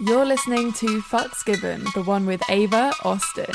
You're listening to Fucks Given, the one with Ava Austen.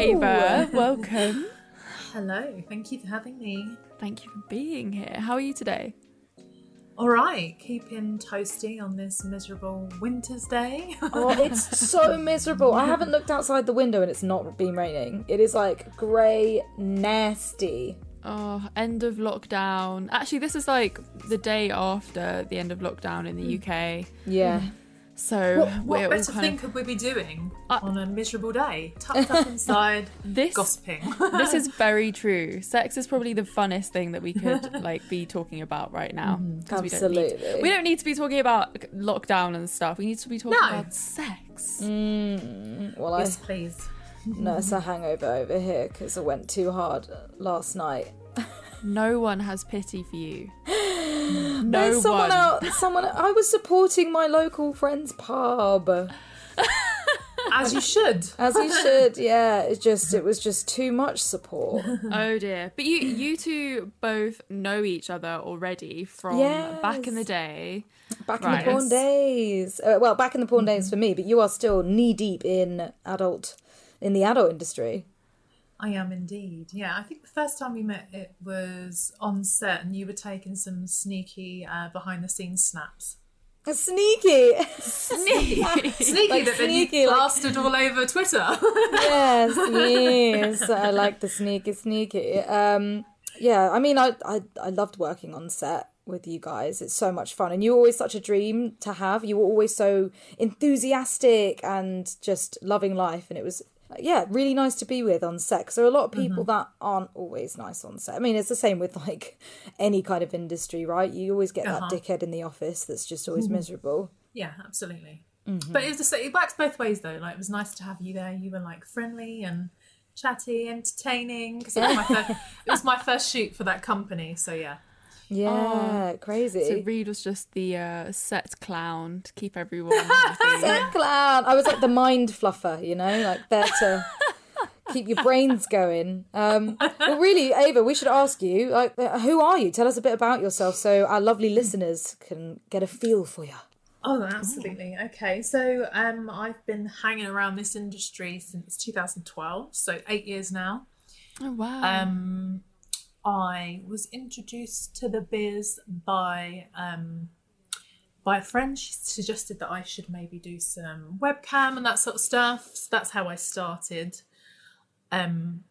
Ava, uh, welcome. Hello, thank you for having me. Thank you for being here. How are you today? All right, keeping toasty on this miserable winter's day. Oh, it's so miserable. I haven't looked outside the window and it's not been raining. It is like grey, nasty. Oh, end of lockdown. Actually, this is like the day after the end of lockdown in the hmm. UK. Yeah. Mm. So what we're all better kind thing of could we be doing Uh, on a miserable day? Tucked up inside, this. gossiping. this is very true. Sex is probably the funnest thing that we could like be talking about right now. 'Cause We don't, need, Absolutely. we don't need to be talking about lockdown and stuff. We need to be talking No. about sex. Mm, well, I yes, please. nurse a hangover over here because I went too hard last night. No one has pity for you. There's No someone one. out. Someone. I was supporting my local friend's pub, As you should. as you should. Yeah. It's just. It was just too much support. Oh dear. But you you two both know each other already from back in the day. Back Right. in the porn days. Uh, well, back in the porn days for me, but you are still knee deep in adult, in the adult industry. I am indeed. Yeah, I think the first time we met it was on set and you were taking some sneaky uh, behind the scenes snaps. Sneaky. Sneaky Like that then you sneaky, like- all over Twitter. yes, yes. I like the sneaky, sneaky. Um, yeah, I mean, I, I, I loved working on set with you guys. It's so much fun, and you were always such a dream to have. You were always so enthusiastic and just loving life, and it was. Yeah, really nice to be with on set. 'cause there are a lot of people mm-hmm. that aren't always nice on set. I mean, it's the same with like any kind of industry, right? You always get Uh-huh. that dickhead in the office that's just always mm-hmm. miserable. Yeah, absolutely. Mm-hmm. But it was just, it works both ways though. Like it was nice to have you there. You were like friendly and chatty, entertaining. Because it, was my fir- it was my first shoot for that company. So yeah, Yeah, crazy. So Reed was just the uh, set clown to keep everyone happy. Set clown. I was like the mind fluffer, you know, like there to keep your brains going. Um, well, really, Ava, we should ask you, like, uh, who are you? Tell us a bit about yourself so our lovely listeners can get a feel for you. Oh, absolutely. Okay, so um, I've been hanging around this industry since 2012, so eight years now. oh wow. Um, I was introduced to the biz by um, by a friend. She suggested that I should maybe do some webcam and that sort of stuff. So that's how I started. Um,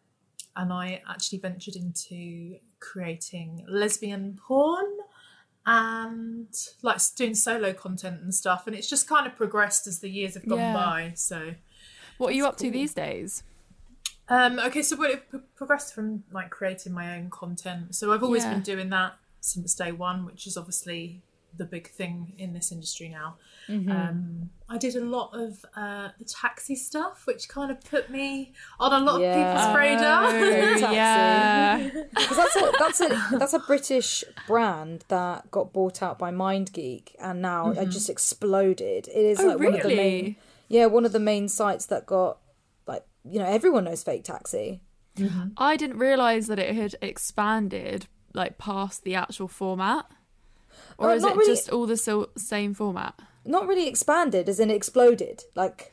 and I actually ventured into creating lesbian porn and like doing solo content and stuff. And it's just kind of progressed as the years have gone Yeah. by. So. what are you up to these days? Um, okay, so what it pro- progressed from like creating my own content. So I've always Yeah. been doing that since day one, which is obviously the big thing in this industry now. Mm-hmm. Um, I did a lot of uh, the taxi stuff, which kind of put me on a lot Yeah. of people's radar. Oh, Taxi. yeah. Because that's a that's a that's a British brand that got bought out by MindGeek and now it just exploded. It is Oh, like one of the main yeah one of the main sites that got like you know everyone knows Fake Taxi. I didn't realize that it had expanded like past the actual format. Or Uh, is it really- just all the so- same format? not really expanded as in exploded like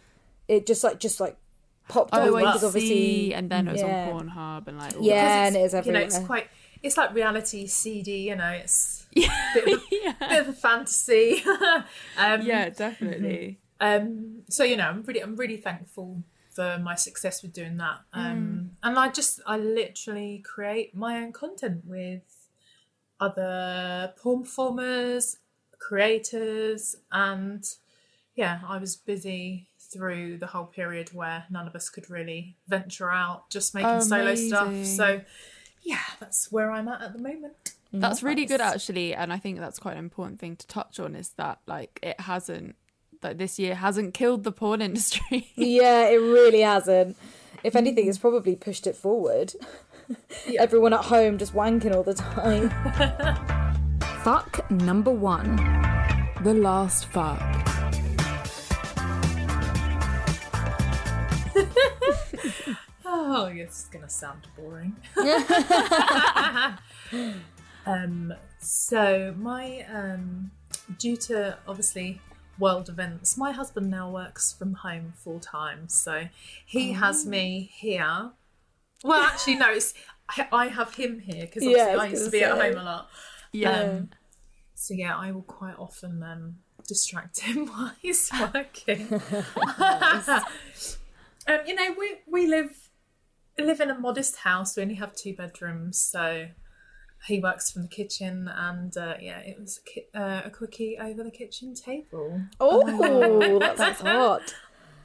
it just like just like popped Oh, off I because obviously see. And then it was yeah. on Pornhub and like all Yeah, and it is you know, it's quite. It's like reality CD. You know, it's a bit of a, bit of a fantasy. um, yeah, definitely. Um, so you know, I'm really, I'm really thankful for my success with doing that. Um, And I just, I literally create my own content with other porn performers, creators, and yeah, I was busy through the whole period where none of us could really venture out, just making solo stuff. So yeah, that's where I'm at at the moment. That's really good actually, and I think that's quite an important thing to touch on is that like it hasn't like this year hasn't killed the porn industry. Yeah, it really hasn't. If anything, it's probably pushed it forward. Everyone at home just wanking all the time. Fuck number one. the last fuck. Oh, this is gonna sound boring. um, so my um, due to obviously world events, my husband now works from home full time, so he has me here. Well, actually, no, it's I, have him here because Yeah, I I used to be at home a lot. Yeah. Um, so yeah, I will quite often um, distract him while he's working. um, you know, we we live live in a modest house. We only have two bedrooms, so he works from the kitchen, and uh, yeah, it was a, ki- uh, a quickie over the kitchen table. Oh, that's, sounds hot.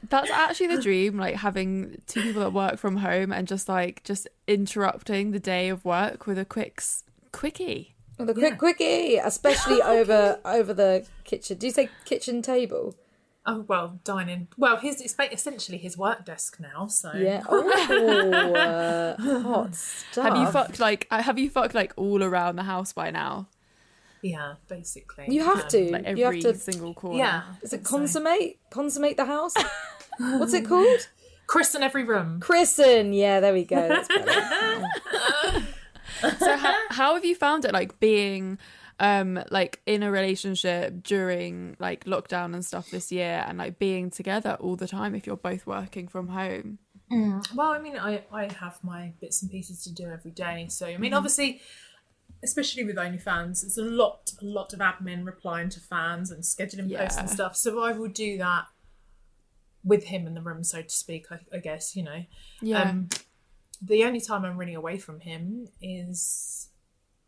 That's actually the dream, like having two people that work from home and just like just interrupting the day of work with a quick quickie. With a quick Yeah. quickie, especially over over the kitchen. Do you say kitchen table? Oh well, dining. Well, his it's essentially his work desk now. So Yeah. Oh, uh, hot stuff. Have you fucked like uh, have you fucked like all around the house by now? yeah, basically You have Um, to. Like you every have to. single corner. Yeah, Is it so. consummate? Consummate the house? What's it called? Chris in every room. Christen. Yeah, there we go. That's. So how, how have you found it like being um like in a relationship during like lockdown and stuff this year and like being together all the time if you're both working from home? Well, I mean, I, I have my bits and pieces to do every day. So, I mean, obviously, especially with OnlyFans, it's a lot, a lot of admin replying to fans and scheduling posts and stuff. So I will do that with him in the room, so to speak. I, I guess you know. Yeah. Um, the only time I'm really away from him is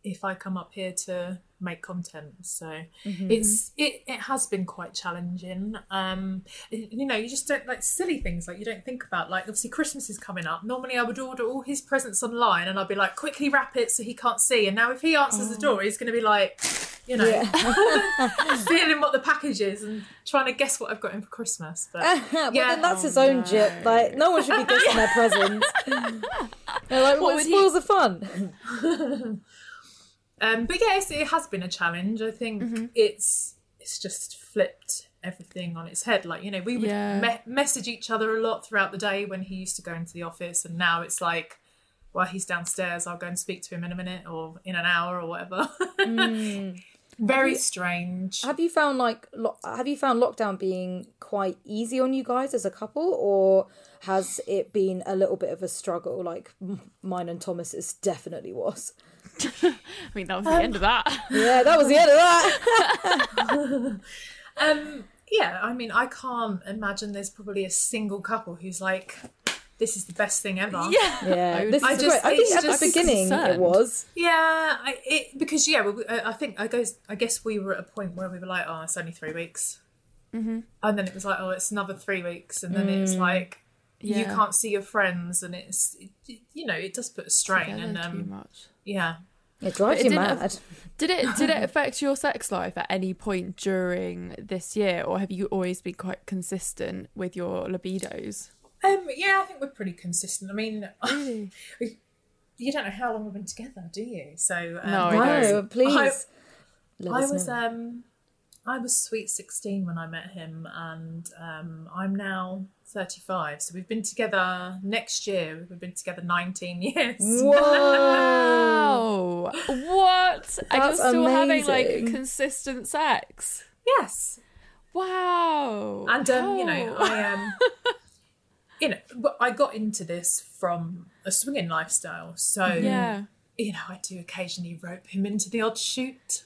if I come up here to make content. So it's it, it has been quite challenging. Um, you know, you just don't like silly things like you don't think about. Like obviously Christmas is coming up. Normally I would order all his presents online and I'd be like, quickly wrap it so he can't see. And now if he answers the door, he's going to be like, you know, feeling what the package is and trying to guess what I've got him for Christmas. But but Yeah. then that's his Oh, own jip. Like no one should be guessing their presents. They're like, well, it would he- spoils the fun. Um, but yes, it has been a challenge. I think Mm-hmm. it's it's just flipped everything on its head. Like you know, we would Yeah. me- message each other a lot throughout the day when he used to go into the office, and now it's like, well, he's downstairs. I'll go and speak to him in a minute or in an hour or whatever. Mm. Very strange. Have you found like lo- have you found lockdown being quite easy on you guys as a couple, or has it been a little bit of a struggle? Like mine and Thomas's definitely was. I mean that was the end of that. Yeah, that was the end of that. Um, yeah, I mean, I can't imagine there's probably a single couple who's like, this is the best thing ever. yeah. Yeah, I this I is just- great. I think it's at the just beginning it was. Yeah, I, it, because yeah, I I think I goes. I guess we were at a point where we were like, oh, it's only three weeks, mm-hmm. and then it was like, oh, it's another three weeks, and then it's like you can't see your friends, and it's you know it does put a strain, and Together too um, much. Yeah, It drives But it you didn't mad. Did it did it affect your sex life at any point during this year, or have you always been quite consistent with your libidos? um, yeah, I think we're pretty consistent. I mean, Really? you don't know how long we've been together, do you? So um, No, I No, please. I- let I us was know. um I was sweet 16 when I met him and um I'm now 35 so we've been together next year we've been together 19 years Whoa! Wow! What? and you're That's still having like consistent sex? yes Wow! and um you know Oh. I um you know I got into this from a swinging lifestyle so yeah. you know I do occasionally rope him into the odd shoot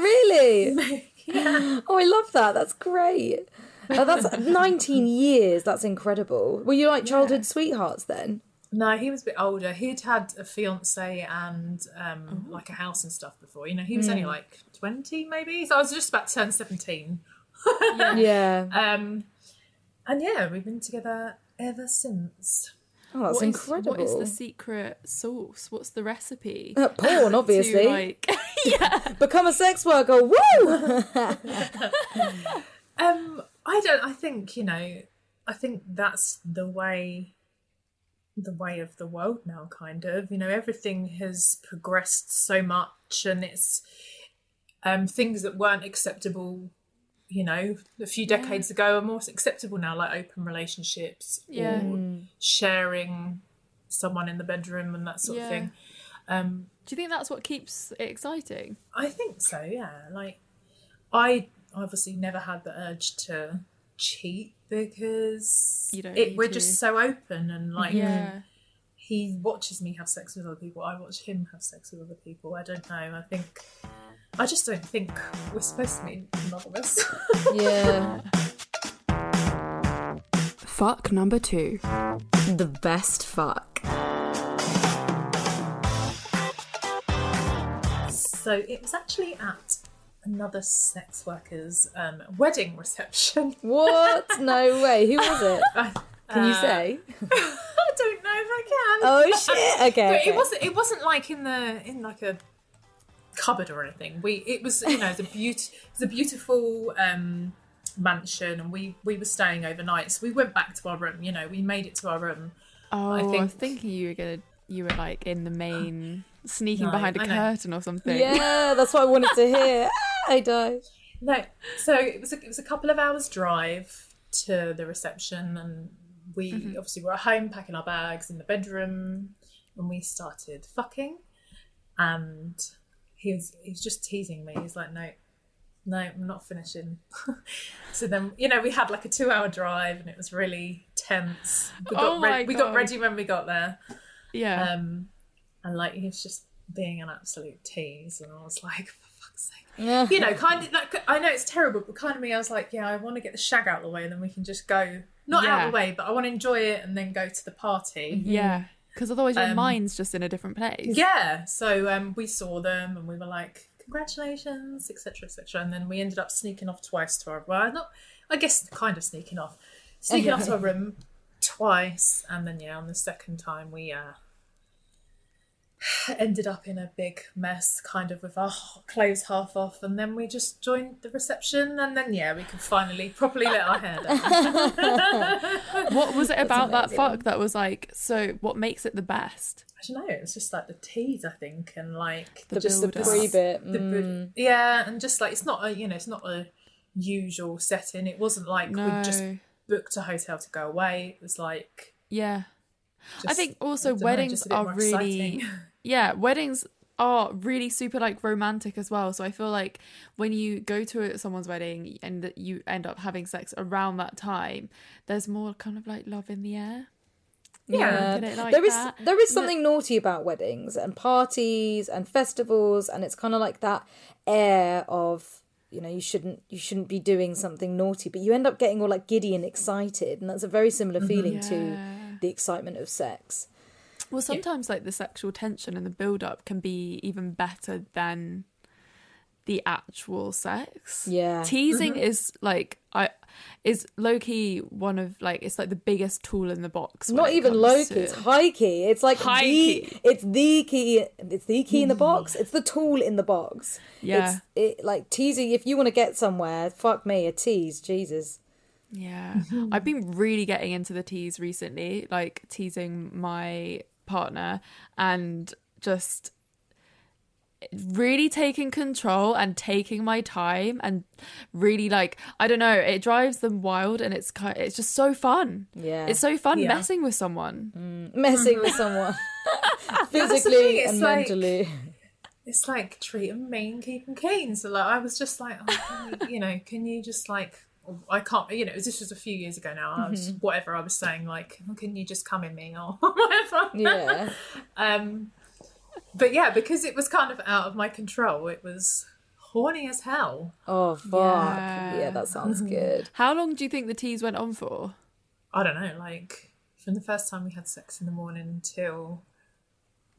really? Oh, I love that. That's great. Oh, that's 19 years. That's incredible. Were you like childhood sweethearts then? No, he was a bit older. He'd had a fiance and um, like a house and stuff before. You know, he was only like twenty, maybe. So I was just about to turn seventeen. Yeah. Um, and yeah, we've been together ever since. Oh, that's What is- incredible. what is the secret sauce? What's the recipe? Uh, porn, obviously. To, like, yeah. Become a sex worker. Woo! Um, I don't. I think you know. I think that's the way, the way of the world now. Kind of. You know, everything has progressed so much, and it's um things that weren't acceptable. You know, a few decades ago are more acceptable now, like open relationships Yeah. or sharing someone in the bedroom and that sort Yeah. of thing. Um, Do you think that's what keeps it exciting? I think so, yeah. Like, I obviously never had the urge to cheat because You don't it, we're to. just so open and like Yeah. he watches me have sex with other people. I watch him have sex with other people. I don't know. I think I just don't think we're supposed to be monogamous. yeah. Fuck number two. The best fuck. so it was actually at another sex worker's um, wedding reception. What? No way. Who was it? Can you uh, say? I don't know if I can. Oh shit. Okay. But okay. it wasn't. It wasn't like in the in like a cupboard or anything. We it was you know the a beaut it's a beautiful um, mansion, and we we were staying overnight. So we went back to our room. You know, we made it to our room. Oh, I, think- was thinking you were gonna, you were like in the main, sneaking No, behind a curtain or something. Yeah, that's what I wanted to hear. Ah, I died. No, so it was a, it was a couple of hours drive to the reception, and we obviously were at home packing our bags in the bedroom, and we started fucking, and he was he was just teasing me. He's like, no. No, I'm not finishing. so then, you know, we had like a two-hour drive, and it was really tense. We got, Oh my re- we got ready when we got there, Yeah. um, and like he was just being an absolute tease, and I was like, for fuck's sake Yeah. you know, kind of like I know it's terrible, but kind of me, I was like, yeah, I want to get the shag out of the way, and then we can just go not out of the way, but I want to enjoy it and then go to the party. yeah. Because otherwise your Um, mind's just in a different place. Yeah, so um, we saw them and we were like, congratulations, etc., etc., and then we ended up sneaking off twice to our well, not, I guess, kind of sneaking off, sneaking off to our room twice, and then yeah, on the second time we uh, ended up in a big mess, kind of with our clothes half off, and then we just joined the reception, and then yeah, we could finally properly let our hair down. What was it about that fuck that was like, so what makes it the best? I don't know. It's just like the tease, I think, and like The Just the pre bit. the Mm. bud- yeah, and just like it's not a you know it's not a usual setting. It wasn't like No. we just booked a hotel to go away. It was like Yeah. I think also I dunno, weddings just a bit are really exciting. yeah, weddings are really super like romantic as well. So I feel like when you go to someone's wedding and that you end up having sex around that time, there's more kind of like love in the air. Yeah, it like there is that. there is something naughty about weddings and parties and festivals, and it's kind of like that air of you know you shouldn't you shouldn't be doing something naughty, but you end up getting all like giddy and excited, and that's a very similar mm-hmm. feeling to the excitement of sex. Well, sometimes like the sexual tension and the build up can be even better than the actual sex. Yeah. Teasing mm-hmm. is like I is low key one of like it's like the biggest tool in the box. Not even comes low to- key, it's high key. It's like High the key. it's the key it's the key in the box. Mm. It's the tool in the box. Yeah. It's it like teasing if you want to get somewhere, fuck me, a tease, Jesus. Yeah. Mm-hmm. I've been really getting into the tease recently, like teasing my partner and just really taking control and taking my time and really like I don't know, it drives them wild and it's kind it's just so fun. Yeah. It's so fun Yeah. messing with someone. Mm, messing with someone That's the thing, physically and like- mentally. it's like treating them mean, keep them keen. So like I was just like, oh, you, you know, can you just like. I can't, you know, this was a few years ago now. I was, Mm-hmm. whatever I was saying, like, oh, can you just come in me or whatever? Yeah. Um, but yeah, because it was kind of out of my control, it was horny as hell. Oh fuck. Yeah. Yeah, that sounds good. How long do you think the tease went on for? I don't know, like from the first time we had sex in the morning until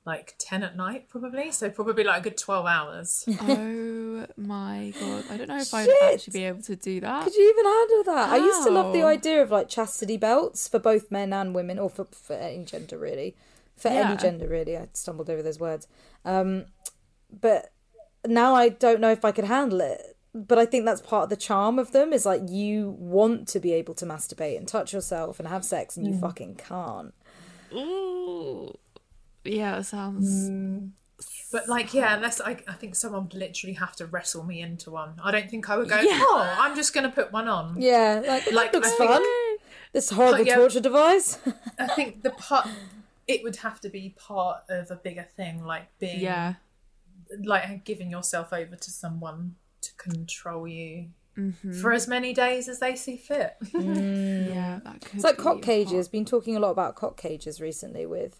like 10 at night, probably. So, probably like a good 12 hours. oh my god! I don't know if I'd actually be able to do that. Could you even handle that? I used to love the idea of like chastity belts for both men and women, or for, for any gender really. For any gender really. I stumbled over those words. Um, but now I don't know if I could handle it. But I think that's part of the charm of them is like you want to be able to masturbate and touch yourself and have sex and you fucking can't. Ooh. Yeah, it sounds. But like, yeah, unless I, I think someone would literally have to wrestle me into one. I don't think I would go, Yeah. oh, I'm just going to put one on. Yeah, like, Like, that looks I think- fun. This horrible yeah. torture device. I think the part, it would have to be part of a bigger thing, like being, Yeah. like giving yourself over to someone to control you Mm-hmm. for as many days as they see fit. Yeah, that could It's like be cock a cages. Been talking a lot about cock cages recently with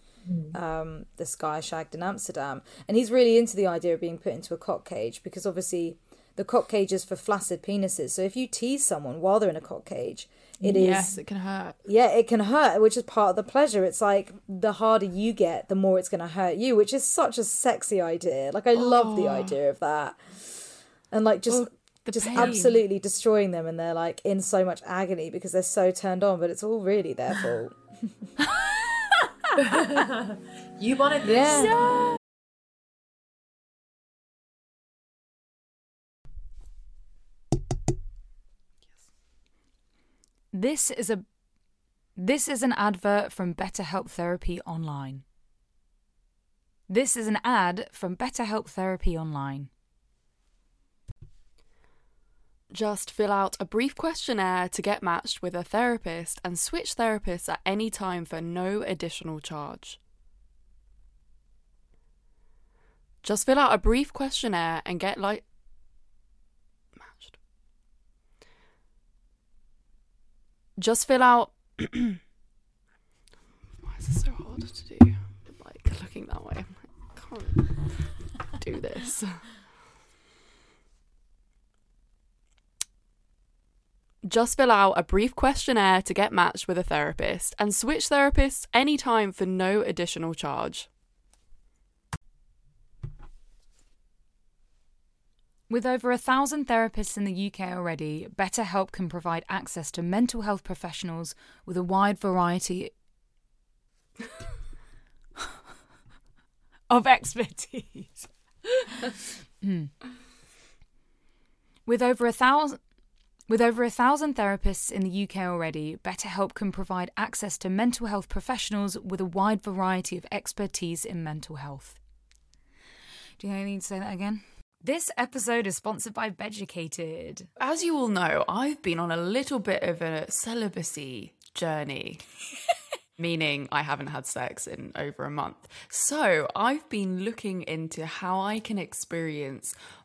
um, this guy shagged in Amsterdam, and he's really into the idea of being put into a cock cage because obviously the cock cage is for flaccid penises. So if you tease someone while they're in a cock cage, it is Yes, it can hurt. yeah, it can hurt, which is part of the pleasure. It's like the harder you get, the more it's going to hurt you, which is such a sexy idea. Like I love the idea of that, and like just. Oh, just pain. absolutely destroying them and they're like in so much agony because they're so turned on but it's all really their fault You wanted this. yeah This is a this is an advert from BetterHelp Therapy Online. This is an ad from BetterHelp Therapy Online. Just fill out a brief questionnaire to get matched with a therapist and switch therapists at any time for no additional charge. Just fill out a brief questionnaire and get like matched. Just fill out Why is this so hard to do? Like looking that way. I can't do this. Just fill out a brief questionnaire to get matched with a therapist and switch therapists anytime for no additional charge. With over a thousand therapists in the UK already, BetterHelp can provide access to mental health professionals with a wide variety of expertise. Hmm. With over a thousand with over a thousand therapists in the UK already, BetterHelp can provide access to mental health professionals with a wide variety of expertise in mental health. Do you think I need to say that again? This episode is sponsored by Beducated. As you all know, I've been on a little bit of a celibacy journey. Meaning, I haven't had sex in over a month. So, I've been looking into how I can experience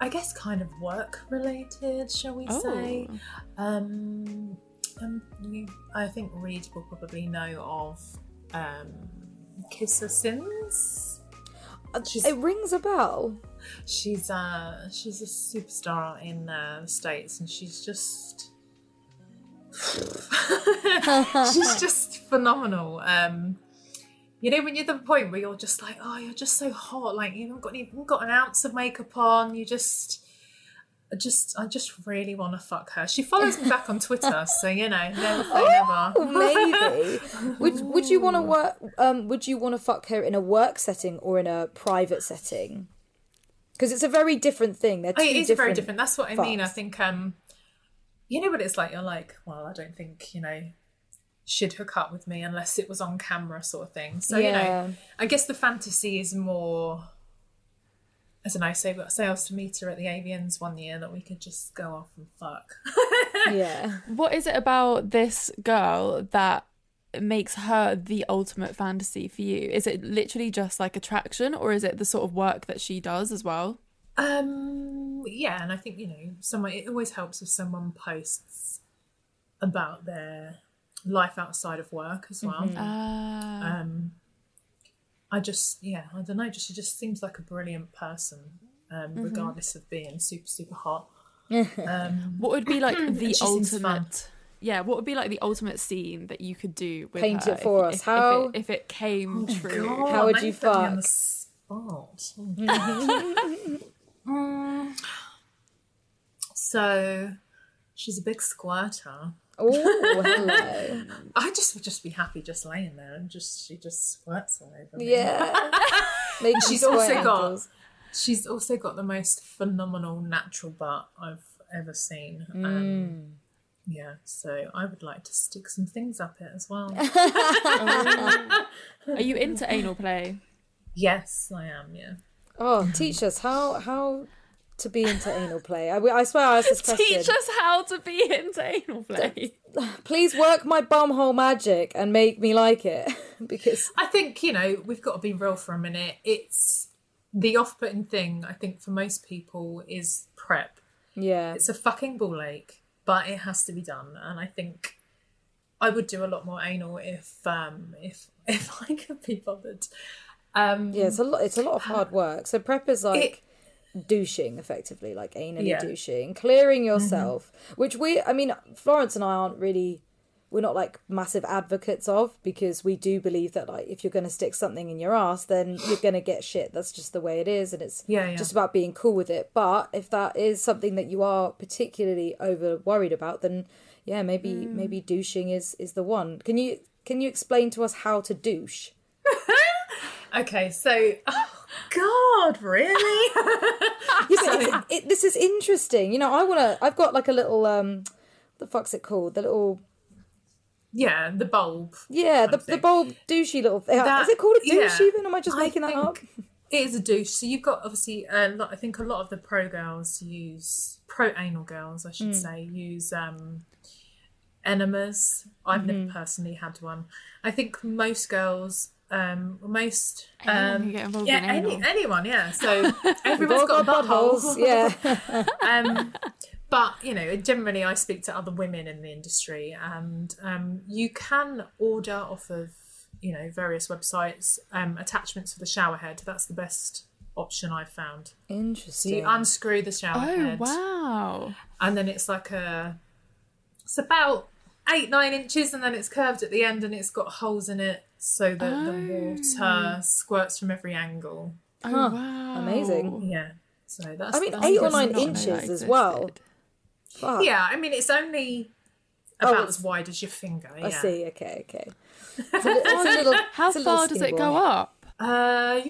I guess, kind of work related, shall we say? Um, um, you, I think Reed will probably know of um, Kissa Sins. She's, It rings a bell. she's uh she's a superstar in uh, the states, and she's just she's just phenomenal. Um, you know, when you're at the point where you're just like, oh, you're just so hot, like you haven't got even got an ounce of makeup on. You just, I just, I just really want to fuck her. She follows me back on Twitter, so you know, never say Oh, never. maybe. would Would you want to work? Um, would you want to fuck her in a work setting or in a private setting? Because it's a very different thing. They're two Oh, it is different very different. That's what I mean. I think, um, you know what it's like. You're like, well, I don't think you know she'd hook up with me unless it was on camera, sort of thing. So you know, I guess the fantasy is more. I don't know. Say, say I was to meet her at the AVNs one year, that we could just go off and fuck. Yeah. What is it about this girl that makes her the ultimate fantasy for you? Is it literally just like attraction or is it the sort of work that she does as well? Um, yeah, and I think you know, someone. It always helps if someone posts about their life outside of work as well. Ah. Um, I just, yeah, I don't know. Just she just seems like a brilliant person, um, regardless of being super super hot. Um, what would be like the she seems fun. ultimate? Yeah, what would be like the ultimate scene that you could do with Paint her it for if, us. If, How- if, it, if it came true? God, How would you you've put me on the fuck? spot. Mm. so, she's a big squirter. Oh, hello. I just would just be happy just laying there and just she just squirts all over me. Yeah. Makes She's also sweat got she's also got the most phenomenal natural butt I've ever seen. Mm. Um, yeah, so I would like to stick some things up it as well. Are you into anal play? yes, I am. Yeah. Oh, teach us how how to be into anal play. I, I swear I asked this question. Teach us how to be into anal play. Please work my bumhole magic and make me like it because I think you know we've got to be real for a minute. It's the off-putting thing. I think for most people is prep. yeah, It's a fucking ball ache, but it has to be done. And I think I would do a lot more anal if um if if I could be bothered. Um yeah, it's a lot. It's a lot of hard work. So prep is like douching, effectively, like anally Yeah. Mm-hmm. douching, clearing yourself. Which we, I mean, Florence and I aren't really. We're not like massive advocates of because we do believe that like if you're going to stick something in your ass, then you're going to get shit. That's just the way it is, and it's Yeah, yeah. just about being cool with it. But if that is something that you are particularly over worried about, then yeah, maybe Mm. maybe douching is is the one. Can you can you explain to us how to douche? Okay, so oh God, really? Yeah, it, it, this is interesting. You know, I want to. I've got like a little um, the fuck's it called? The little yeah, the bulb. yeah, the the bulb douchey little. thing. That- is it called a douche yeah. even? Am I just I making that up? It is a douche. So you've got obviously lot. I think a lot of the pro girls use pro anal girls, I should say, use um, enemas. I've Mm-hmm. never personally had one. I think most girls, um, most Anyone um, get involved yeah, in any, anyone, yeah. So everyone's got, got buttholes. Yeah. um, but you know, generally, I speak to other women in the industry, and um, you can order off of you know various websites um, attachments for the shower head. That's the best option I've found. So Interesting. you unscrew the shower Oh head, wow! and then it's like a, it's about eight nine inches, and then it's curved at the end, and it's got holes in it so that Oh. the water squirts from every angle. Oh Huh. wow! Amazing. Yeah. So that's. I mean, that's eight or nine inches as well. Fuck. Yeah, I mean, it's only Oh, about it's- as wide as your finger. I see. Okay. Okay. It's a, li- it's a little. How it's a far does skinny it go up? Uh,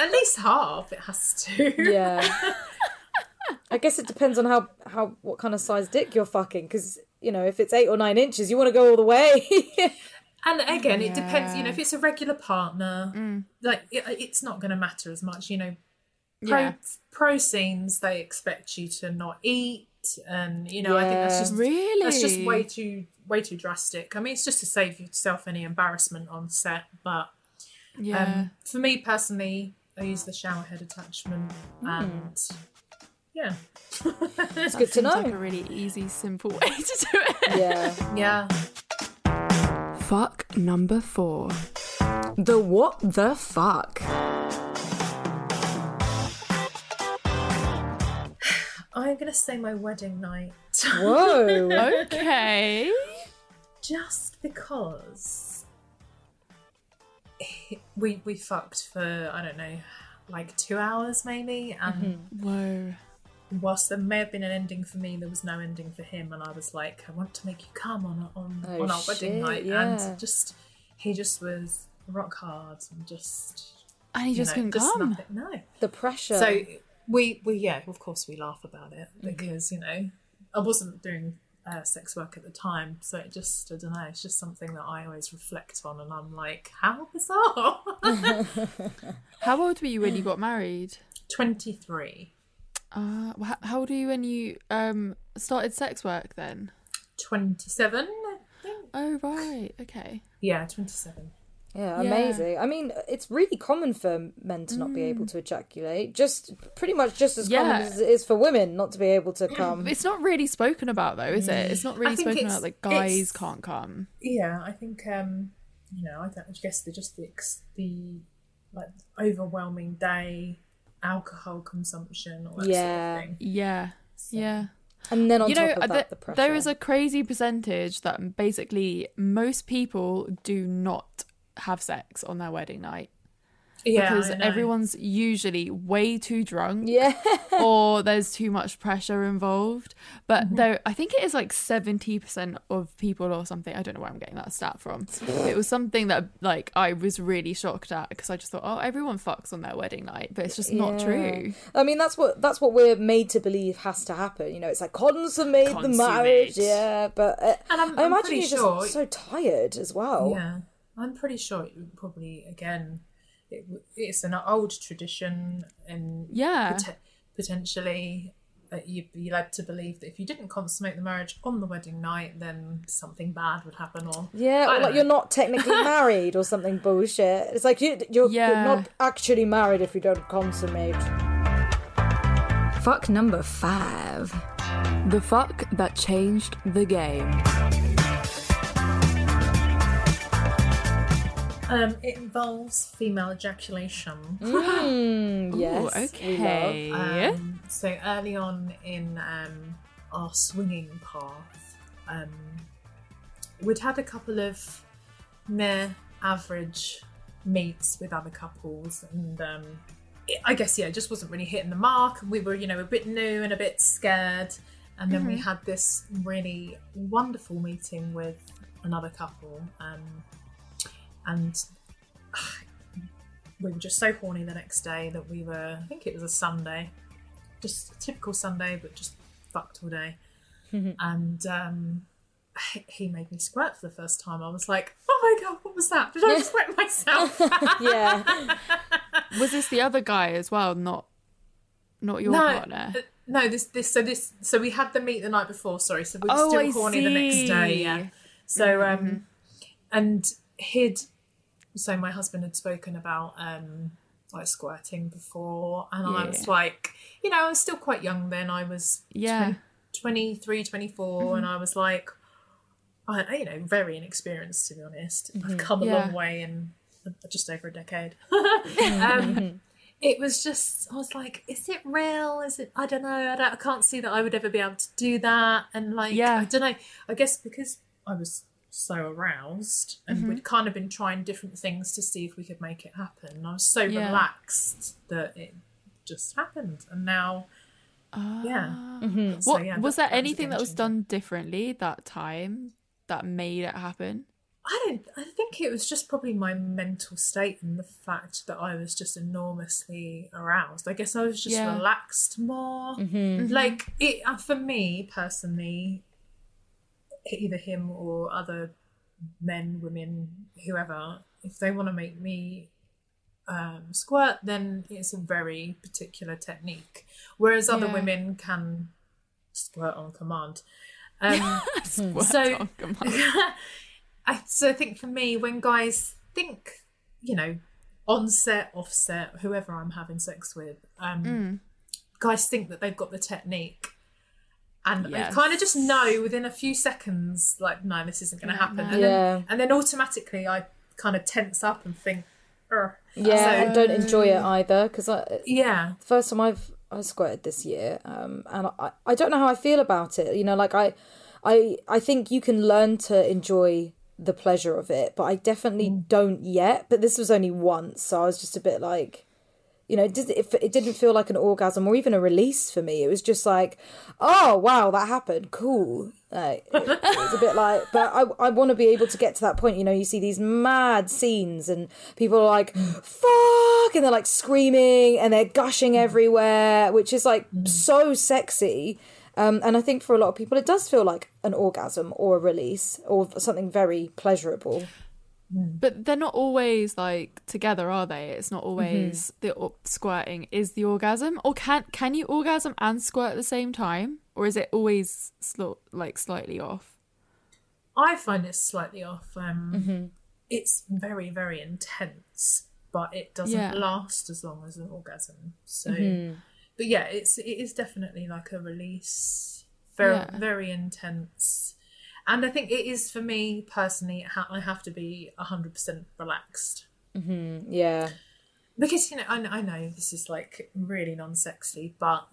at least half it has to. Yeah. I guess it depends on how how what kind of size dick you're fucking because you know if it's eight or nine inches you want to go all the way. And again, it depends. You know, if it's a regular partner, mm. like it, uh, it's not going to matter as much. You know, pro, Yeah. pro scenes they expect you to not eat, and you know, I think that's just Really? that's just way too way too drastic. I mean, it's just to save yourself any embarrassment on set, but Yeah. um, for me personally, I use the shower head attachment, mm. and yeah, it's good to Seems know. like a really easy, simple way to do it. yeah. yeah. Fuck number four. The what the fuck? I'm gonna say my wedding night. Whoa. Okay. just because we we fucked for I don't know like two hours maybe and mm-hmm. Whoa. Whilst there may have been an ending for me there was no ending for him and I was like I want to make you come on on, Oh, on our wedding night yeah. and just he just was rock hard and just And he just know, couldn't just come. nothing- no The pressure. so we we yeah of course we laugh about it Mm-hmm. because you know I wasn't doing uh, sex work at the time so it just I don't know it's just something that I always reflect on and I'm like how bizarre How old were you when you got married? 23 Uh, how old were you when you um started sex work then? 27 I think Oh right, okay. yeah 27 yeah, Yeah. amazing. I mean, it's really common for men to not be able to ejaculate. Just pretty much just as common as it is for women not to be able to come. It's not really spoken about though, is it? It's not really spoken about like guys can't come. yeah I think um you know I, don't, I guess the just the the like overwhelming day alcohol consumption all that Yeah. sort of thing Yeah. Yeah. And then on you know, top of that, th- the pressure. there is a crazy percentage that basically most people do not have sex on their wedding night yeah because everyone's usually way too drunk Yeah. or there's too much pressure involved. But Mm-hmm. though I think it is like 70% of people or something. I don't know where I'm getting that stat from. it was something that like I was really shocked at because I just thought, oh, everyone fucks on their wedding night, but it's just not true. I mean, that's what that's what we're made to believe has to happen. You know, it's like consummate, the marriage. Yeah, but uh, And I'm- I I'm pretty you're just sure- so tired as well. Yeah, I'm pretty sure it would probably again, it, it's an old tradition, and Yeah. pot- potentially uh, you'd be led to believe that if you didn't consummate the marriage on the wedding night, then something bad would happen. Or Yeah, or like know. you're not technically married or something bullshit. It's like you, you're, you're not actually married if you don't consummate. Fuck number five. The fuck that changed the game. Um, it involves female ejaculation. Mm, yes. Ooh, okay. Um, so early on in um, our swinging path, um, we'd had a couple of mere average meets with other couples, and um, it, I guess yeah, it just wasn't really hitting the mark. We were, you know, a bit new and a bit scared. and then we had this really wonderful meeting with another couple, um, and we were just so horny the next day that we were. I think it was a Sunday, just a typical Sunday, but just fucked all day, and. Um, he- made me squirt for the first time. I was like, "Oh my god, what was that? Did I just wet myself?" yeah. Was this the other guy as well? Not, not your no, partner. uh, no. This, this, so this, so we had the meet the night before. Sorry, so we were Oh, still I horny the next day. Yeah. So, um, and he'd, so my husband had spoken about um like squirting before, and I was like, you know, I was still quite young then. I was Yeah. 23, 24, and I was like, I, you know, very inexperienced to be honest. I've come a Yeah. long way in just over a decade. um, it was just, I was like, is it real? Is it? I don't know. I, don't, I can't see that I would ever be able to do that. And like, Yeah. I don't know. I guess because I was so aroused and we'd mm-hmm. kind of been trying different things to see if we could make it happen. and I was so Yeah. relaxed that it just happened. And now, yeah. Ah. Mm-hmm. So, What yeah, was there that anything game that was done differently that time that made it happen? I don't. I think it was just probably my mental state and the fact that I was just enormously aroused. I guess I was just Yeah. relaxed more. Mm-hmm. Like it uh, for me personally, either him or other men, women, whoever, if they want to make me um, squirt, then it's a very particular technique. Whereas other Yeah. women can squirt on command. Um, Squirt So- on command. I so I think for me, when guys think, you know, onset, offset, whoever I'm having sex with, um, Mm. guys think that they've got the technique. And Yes. I kind of just know within a few seconds, like, no, this isn't going to happen. And, Yeah. then, and then automatically I kind of tense up and think, "Ugh." Yeah, So- and don't enjoy it either because I yeah. the first time I've I squirted this year, um, and I, I don't know how I feel about it. You know, like I, I I think you can learn to enjoy the pleasure of it, but I definitely don't yet. But this was only once, so I was just a bit like, you know, it, did, it, it didn't feel like an orgasm or even a release for me. It was just like, oh wow, that happened, cool. Like, it, it was a bit like, but I I want to be able to get to that point. You know, you see these mad scenes and people are like, fuck, and they're like screaming and they're gushing everywhere, which is like so sexy. Um, and I think for a lot of people, it does feel like an orgasm or a release or something very pleasurable. Mm. But they're not always like together, are they? It's not mm-hmm. always the or- squirting is the orgasm, or can can you orgasm and squirt at the same time, or is it always sl- like slightly off? I find it slightly off. Um, mm-hmm. It's very, very intense, but it doesn't Yeah. last as long as an orgasm. So, mm-hmm. but yeah, it's it is definitely like a release, very, Yeah. very intense. And I think it is for me personally. I have to be hundred percent relaxed mm-hmm. Yeah. because you know I, I know this is like really non-sexy, but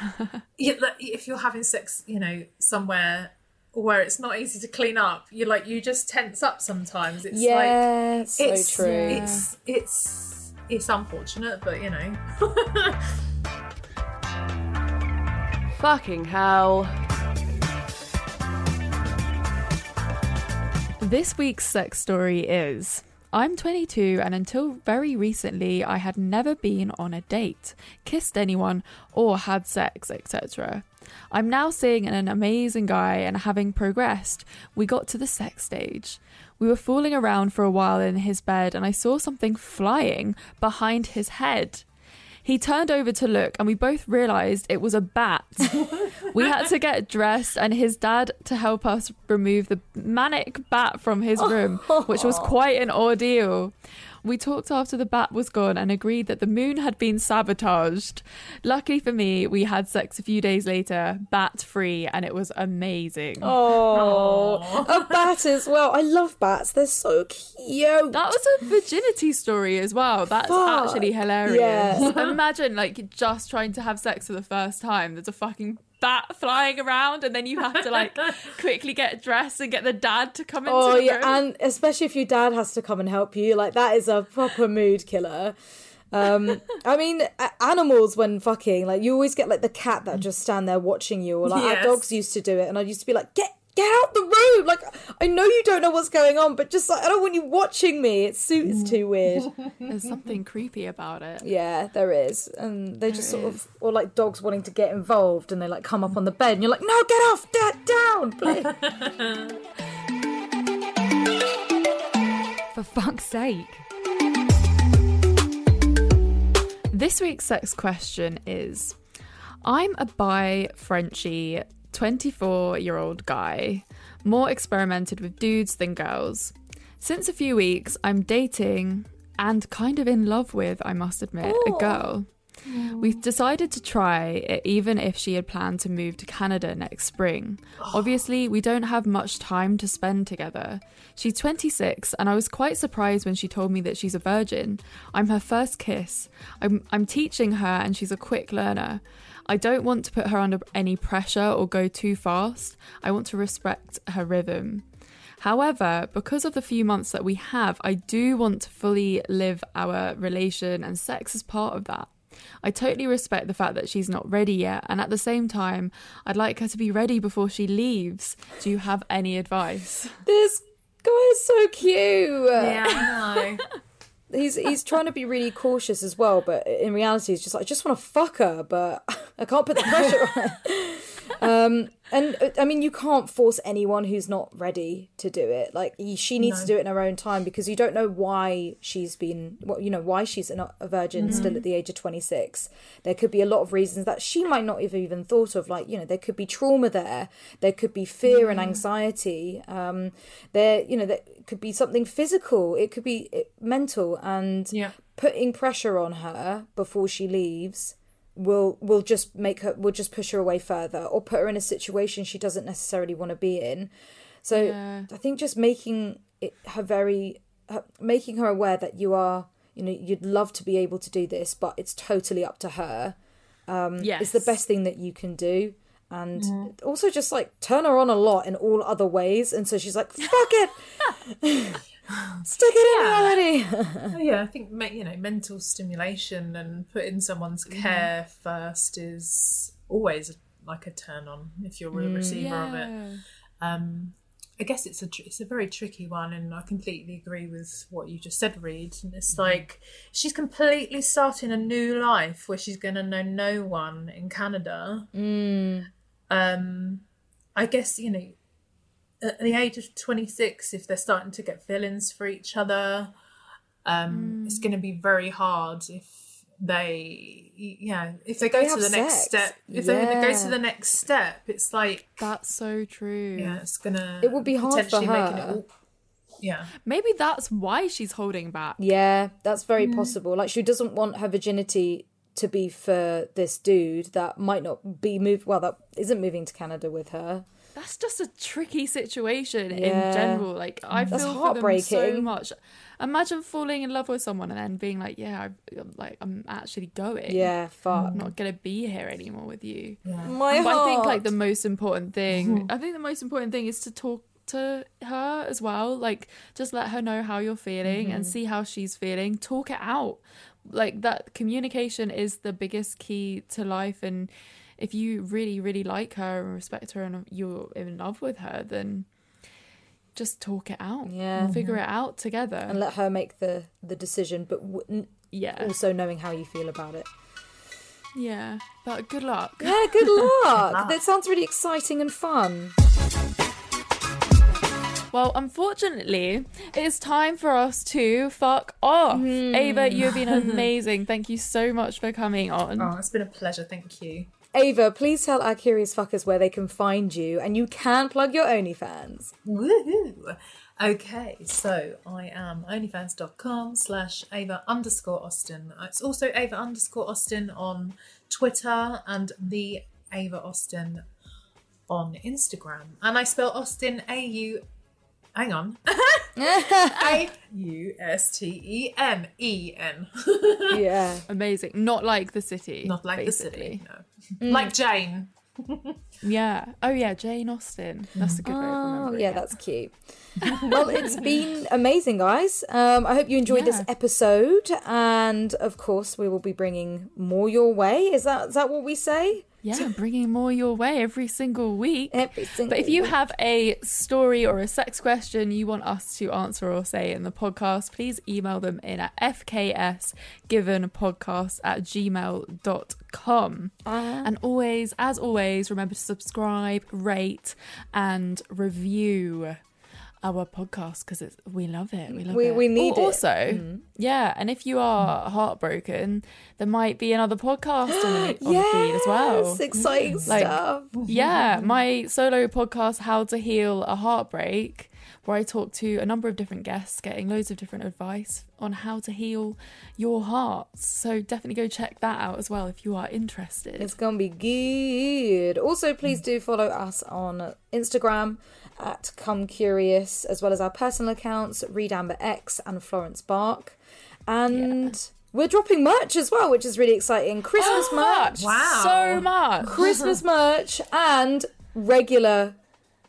if you're having sex, you know, somewhere where it's not easy to clean up, you're like you just tense up sometimes. It's like Yeah, so it's true. it's it's it's unfortunate, but you know. Fucking hell. This week's sex story is I'm 22 and until very recently I had never been on a date, kissed anyone, or had sex, etc. I'm now seeing an amazing guy and having progressed, we got to the sex stage. We were fooling around for a while in his bed and I saw something flying behind his head. He turned over to look, and we both realised it was a bat. we had to get dressed, and his dad to help us remove the manic bat from his room, which was quite an ordeal. We talked after the bat was gone and agreed that the moon had been sabotaged. Luckily for me, we had sex a few days later, bat free, and it was amazing. Oh, a bat as well. I love bats. They're so cute. That was a virginity story as well. That's Fuck. actually hilarious. Yeah. Imagine like just trying to have sex for the first time. There's a fucking bat flying around, and then you have to like quickly get dressed and get the dad to come into Oh yeah, room. and especially if your dad has to come and help you, like that is a proper mood killer. Um, I mean, animals when fucking like you always get like the cat that just stand there watching you, or like Yes. our dogs used to do it, and I used to be like, get get out the room! Like I know you don't know what's going on, but just like I don't want you watching me. It's too it's too weird. There's something creepy about it. Yeah, there is, and they just sort of or like dogs wanting to get involved, and they like come up on the bed, and you're like, no, get off, da- down. For fuck's sake. This week's sex question is I'm a bi Frenchy 24 year old guy, more experimented with dudes than girls. Since a few weeks, I'm dating and kind of in love with, I must admit, a girl. We've decided to try it even if she had planned to move to Canada next spring. Obviously, we don't have much time to spend together. She's 26, and I was quite surprised when she told me that she's a virgin. I'm her first kiss. I'm, I'm teaching her, and she's a quick learner. I don't want to put her under any pressure or go too fast. I want to respect her rhythm. However, because of the few months that we have, I do want to fully live our relation, and sex is part of that. I totally respect the fact that she's not ready yet, and at the same time, I'd like her to be ready before she leaves. Do you have any advice? this guy is so cute. Yeah, I know. he's he's trying to be really cautious as well, but in reality, he's just like, I just want to fuck her, but I can't put the pressure on her. Um, and uh, I mean, you can't force anyone who's not ready to do it. Like she needs to do it in her own time because you don't know why she's been, what you know, why she's not a virgin still at the age of twenty six. There could be a lot of reasons that she might not have even thought of. Like you know, there could be trauma there. There could be fear and anxiety. Um, there, you know, there could be something physical. It could be uh, mental and Yeah. putting pressure on her before she leaves will will just make her will just push her away further or put her in a situation she doesn't necessarily want to be in. So Yeah. i think just making it her very her, making her aware that you are you know you'd love to be able to do this but it's totally up to her um yes. is the best thing that you can do. And also just like turn her on a lot in all other ways. And so she's like fuck it stick it in already Oh, yeah, I think you know mental stimulation and putting someone's care first is always like a turn on if you're a receiver of it. Um, I guess it's a tr- it's a very tricky one, and I completely agree with what you just said, Reed. And it's like she's completely starting a new life where she's going to know no one in Canada. Um, I guess you know at the age of twenty six, if they're starting to get feelings for each other, um, it's going to be very hard if they yeah if they go They to have the next step if they go to the next step it's like That's so true. yeah, it's gonna. It would be hard for potentially making her. It all, yeah, Maybe that's why she's holding back. Yeah, that's very possible. Like she doesn't want her virginity to be for this dude that might not be moved. Well, that isn't moving to Canada with her. That's just a tricky situation Yeah. in general. Like I That's feel for them so much. Imagine falling in love with someone and then being like, "Yeah, I, I'm like I'm actually going. Yeah, fuck. I'm not gonna be here anymore with you." My But I think like the most important thing, mm-hmm. I think the most important thing is to talk to her as well. Like just let her know how you're feeling and mm-hmm. see how she's feeling. Talk it out. Like that communication is the biggest key to life and if you really really like her and respect her and you're in love with her then just talk it out. Yeah. And figure mm-hmm. it out together. and let her make the the decision, but w- n- yeah. also knowing how you feel about it. Yeah. But good luck. Yeah, good luck. that sounds really exciting and fun. Well, unfortunately, it's time for us to fuck off. Hmm. Ava, you've been amazing. Thank you so much for coming on. oh, it's been a pleasure. Thank you. Ava, please tell our curious fuckers where they can find you, and you can plug your OnlyFans. Woohoo! Okay, so I am onlyfans.com slash Ava underscore Austen. It's also Ava underscore Austen on Twitter and the Ava Austen on Instagram. And I spell Austen A U. Hang on. A U S T E M E N. Yeah. Amazing. Not like the city. Not like basically. the city. No. Like Jane. Yeah. Oh yeah, Jane Austen. That's a good way of Oh, remembering. yeah, it. that's cute. well, it's been amazing, guys. Um, I hope you enjoyed this episode, and of course, we will be bringing more your way. Is that is that what we say? Yeah, bringing more your way every single week. Every single. But if you have a story or a sex question you want us to answer or say in the podcast, please email them in at fksgivenpodcast at gmail.com. Uh-huh. And always, as always, remember to subscribe, rate, and review our podcast because it's we love it. We love We- it. we need Oh, it. Also, mm-hmm. yeah, and if you are mm. heartbroken, there might be another podcast on the, on the feed as well. Yes, exciting mm. Like- stuff. Yeah, my solo podcast, How to Heal a Heartbreak, where I talk to a number of different guests, getting loads of different advice on how to heal your hearts. So definitely go check that out as well if you are interested. It's gonna be good. Also, please mm. do follow us on Instagram at Come Curious, as well as our personal accounts, Reed Amber X and Florence Bark. And we're dropping merch as well, which is really exciting. Christmas oh, merch, Wow. So much. Christmas merch, and regular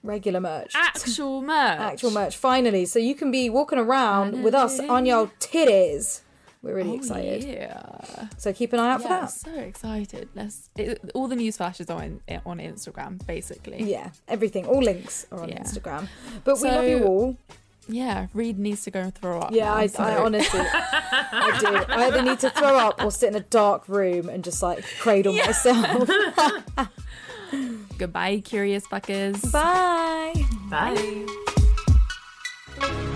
regular merch. Actual merch. Actual merch, finally. So you can be walking around with us on your titties. We're really Oh, excited. Yeah. So keep an eye out for Yeah, that. so excited. Let's it, all the news flashes are on eh, on Instagram, basically. Yeah, everything. All links are on Yeah. Instagram. But we love you all. Yeah, Reed needs to go and throw up. Yeah, now, I, so- I honestly, I do. I either need to throw up or sit in a dark room and just like cradle myself. Goodbye, curious fuckers. Bye. Bye.